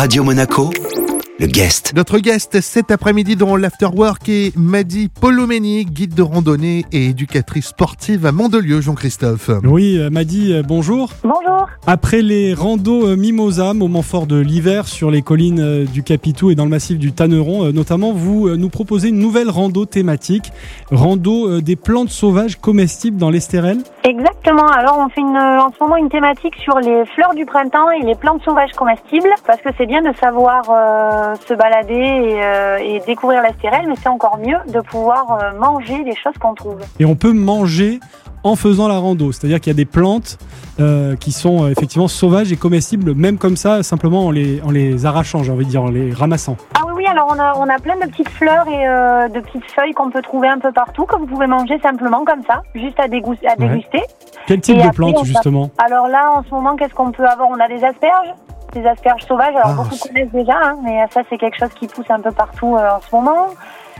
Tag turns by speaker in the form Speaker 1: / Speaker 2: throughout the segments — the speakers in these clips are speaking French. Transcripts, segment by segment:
Speaker 1: Radio Monaco, le guest.
Speaker 2: Notre guest cet après-midi dans l'Afterwork est Madi Polomeni, guide de randonnée et éducatrice sportive à Mandelieu, Jean-Christophe.
Speaker 3: Oui, euh, Madi, euh, bonjour.
Speaker 4: Bonjour.
Speaker 3: Après les randos euh, Mimosa, moment fort de l'hiver sur les collines du Capitou et dans le massif du Tanneron, notamment, vous nous proposez une nouvelle rando thématique, rando des plantes sauvages comestibles dans l'Estérel.
Speaker 4: Exactement. Alors on fait une, en ce moment une thématique sur les fleurs du printemps et les plantes sauvages comestibles parce que c'est bien de savoir euh, se balader et, euh, et découvrir la stérelle, mais c'est encore mieux de pouvoir euh, manger les choses qu'on trouve.
Speaker 3: Et on peut manger en faisant la rando, c'est-à-dire qu'il y a des plantes euh, qui sont effectivement sauvages et comestibles, même comme ça, simplement en les, en les arrachant, j'ai envie de dire, en les ramassant.
Speaker 4: Ah oui, oui. Alors on a, on a plein de petites fleurs et euh, de petites feuilles qu'on peut trouver un peu partout que vous pouvez manger simplement comme ça, juste à, dégou- à
Speaker 3: Ouais.
Speaker 4: déguster.
Speaker 3: Quel type
Speaker 4: Et
Speaker 3: de plantes justement?
Speaker 4: Alors là, en ce moment, qu'est-ce qu'on peut avoir? On a des asperges, des asperges sauvages. Alors
Speaker 2: Ah,
Speaker 4: beaucoup connaissent déjà, hein, mais ça c'est quelque chose qui pousse un peu partout euh, en ce moment.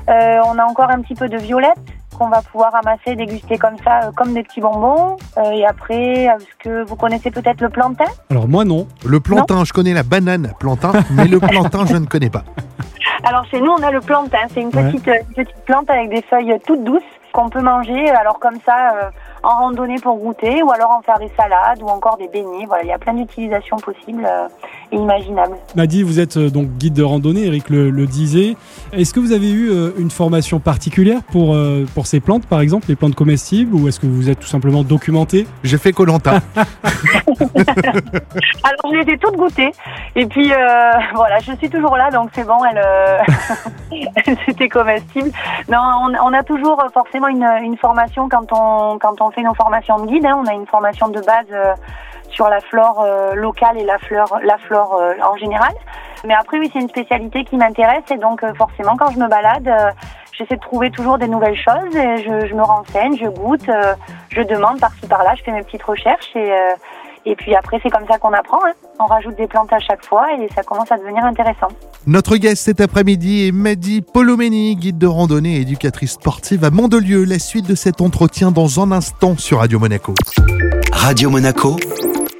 Speaker 4: Euh, on a encore un petit peu de violette qu'on va pouvoir ramasser, déguster comme ça, euh, comme des petits bonbons. Euh, et après, est-ce que vous connaissez peut-être le plantain?
Speaker 3: Alors moi non.
Speaker 2: Le plantain, je connais la banane plantain, mais le plantain, je ne connais pas.
Speaker 4: Alors chez nous, on a le plantain. C'est une petite, une petite plante avec des feuilles toutes douces qu'on peut manger. Alors comme ça, euh, en randonnée pour goûter, ou alors en faire des salades, ou encore des beignets. Voilà, il y a plein d'utilisations possibles euh, et imaginables.
Speaker 3: Madi, vous êtes euh, donc guide de randonnée, Eric le, le disait. Est-ce que vous avez eu euh, une formation particulière pour, euh, pour ces plantes, par exemple, les plantes comestibles, ou est-ce que vous êtes tout simplement documenté?
Speaker 2: J'ai fait Colanta.
Speaker 4: Alors je les ai toutes goûtées et puis euh, voilà, je suis toujours là donc c'est bon, elle, euh, c'était comestible. Non, on, on a toujours forcément une, une formation quand on quand on fait nos formations de guide. hein. on a une formation de base euh, sur la flore euh, locale et la flore la flore euh, en général. Mais après oui, c'est une spécialité qui m'intéresse et donc forcément quand je me balade. J'essaie de trouver toujours des nouvelles choses et je, je me renseigne, je goûte, je demande par-ci par-là, je fais mes petites recherches et, et puis après, c'est comme ça qu'on apprend. hein. On rajoute des plantes à chaque fois et ça commence à devenir intéressant.
Speaker 2: Notre guest cet après-midi est Madi Polomeni, guide de randonnée et éducatrice sportive à Mandelieu. La suite de cet entretien dans un instant sur Radio Monaco.
Speaker 1: Radio Monaco,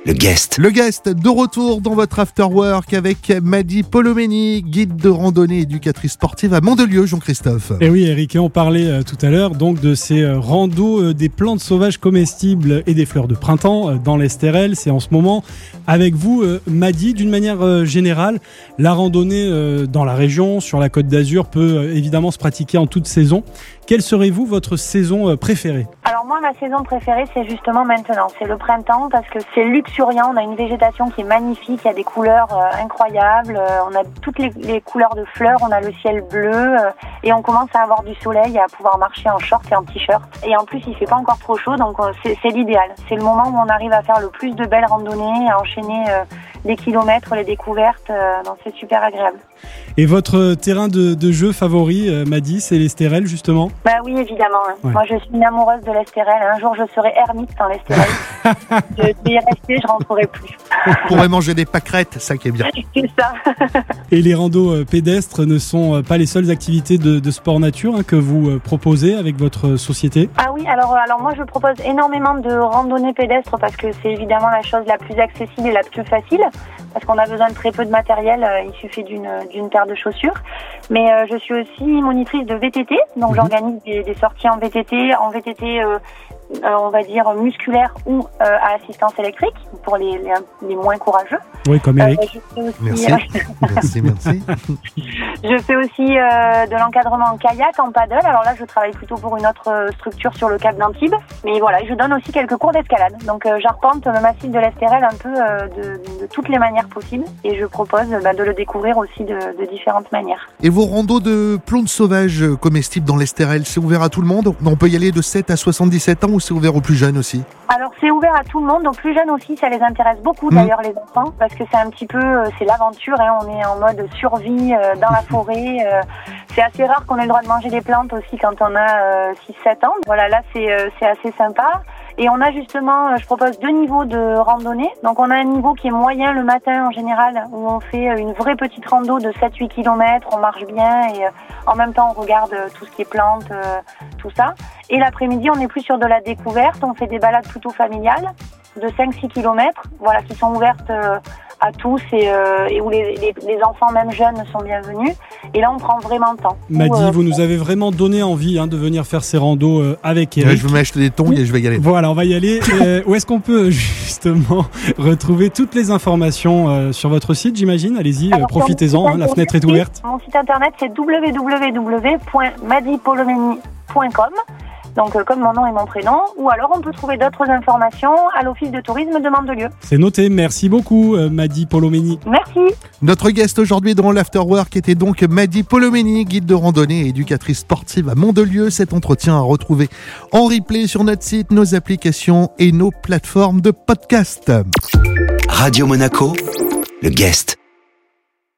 Speaker 1: le guest.
Speaker 2: Le guest de retour dans votre afterwork avec Madi Polomeni, guide de randonnée éducatrice sportive à Mandelieu, Jean-Christophe.
Speaker 3: Et oui, Eric, et on parlait euh, tout à l'heure donc de ces euh, randos euh, des plantes sauvages comestibles et des fleurs de printemps dans l'Estérel. C'est en ce moment avec vous, Madi, d'une manière générale, la randonnée dans la région, sur la côte d'Azur, peut évidemment se pratiquer en toute saison. Quelle serait vous votre saison euh, préférée
Speaker 4: Alors moi, ma saison préférée, c'est justement maintenant. C'est le printemps parce que c'est luxuriant. On a une végétation qui est magnifique. Il y a des couleurs euh, incroyables. Euh, on a toutes les, couleurs de fleurs. On a le ciel bleu et on commence à avoir du soleil à pouvoir marcher en short et en t-shirt. Et en plus, il fait pas encore trop chaud, donc c'est l'idéal. C'est le moment où on arrive à faire le plus de belles randonnées, à enchaîner les kilomètres, les découvertes. euh, c'est super agréable.
Speaker 3: Et votre terrain de, de jeu favori, euh, Madi, c'est l'Estérel justement?
Speaker 4: Bah oui, évidemment. hein.
Speaker 3: Ouais.
Speaker 4: Moi, je suis une amoureuse de l'Estérel. Un jour, je serai ermite dans l'Estérel. je vais y rester, je rentrerai plus.
Speaker 2: On pourrait manger des pâquerettes, ça qui est bien.
Speaker 4: C'est ça.
Speaker 3: Et les randos euh, pédestres ne sont pas les seules activités de, de sport nature hein, que vous proposez avec votre société?
Speaker 4: Ah oui, alors, alors moi, je propose énormément de randonnées pédestres parce que c'est évidemment la chose la plus accessible et la plus facile. Parce qu'on a besoin de très peu de matériel, euh, il suffit d'une paire de chaussures. Mais euh, je suis aussi monitrice de VTT, donc
Speaker 3: Mhm.
Speaker 4: j'organise des, des sorties en VTT, en VTT, euh, euh, on va dire musculaire ou euh, à assistance électrique pour les, les, les moins courageux.
Speaker 3: Oui, comme Eric.
Speaker 4: Euh, aussi,
Speaker 2: Merci. Merci, merci.
Speaker 4: Je fais aussi euh, de l'encadrement en kayak, en paddle. Alors là, je travaille plutôt pour une autre structure sur le Cap d'Antibes. Mais voilà, je donne aussi quelques cours d'escalade. Donc euh, j'arpente le massif de l'Estérel un peu euh, de, de toutes les manières possibles. Et je propose bah, de le découvrir aussi de, de différentes manières.
Speaker 2: Et vos randos de plantes sauvages comestibles dans l'Estérel, c'est ouvert à tout le monde? On peut y aller de 7 à 77 ans ou c'est ouvert aux plus jeunes aussi
Speaker 4: Alors c'est ouvert à tout le monde, aux plus jeunes aussi, ça les intéresse beaucoup
Speaker 2: Mhm.
Speaker 4: d'ailleurs les enfants, parce que c'est un petit peu, euh, c'est l'aventure, hein, on est en mode survie euh, dans la forêt. euh, c'est assez rare qu'on ait le droit de manger des plantes aussi quand on a euh, 6-7 ans. Voilà, là c'est assez sympa. Et on a justement, je propose deux niveaux de randonnée. Donc on a un niveau qui est moyen le matin en général, où on fait une vraie petite rando de 7-8 km, on marche bien et en même temps on regarde tout ce qui est plantes, tout ça. Et l'après-midi, on est plus sur de la découverte, on fait des balades plutôt familiales de 5-6 km, voilà, qui sont ouvertes euh, à tous et, euh, et où les, les, les enfants, même jeunes, sont bienvenus. Et là, on prend vraiment le temps.
Speaker 3: Maddy,
Speaker 4: euh,
Speaker 3: vous nous avez vraiment donné envie hein, de venir faire ces randos euh, avec
Speaker 2: Ouais,
Speaker 3: Eric.
Speaker 2: je vais m'acheter des tongs et je vais y aller.
Speaker 3: Voilà, on va y aller. Euh, où est-ce qu'on peut justement retrouver toutes les informations euh, sur votre site, j'imagine? Allez-y, euh,
Speaker 4: mon
Speaker 3: profitez-en, hein, la fenêtre est ouverte.
Speaker 4: Mon site internet, c'est www.madipolomeni.com. Donc, euh, comme mon nom et mon prénom. Ou alors, on peut trouver d'autres informations à l'Office de tourisme de Mandelieu.
Speaker 3: C'est noté, merci beaucoup euh, Maddy Polomeni.
Speaker 4: Merci.
Speaker 2: Notre guest aujourd'hui dans l'Afterwork était donc Maddy Polomeni, guide de randonnée et éducatrice sportive à Mondelieu. Cet entretien à retrouver en replay sur notre site, nos applications et nos plateformes de podcast.
Speaker 1: Radio Monaco, le guest.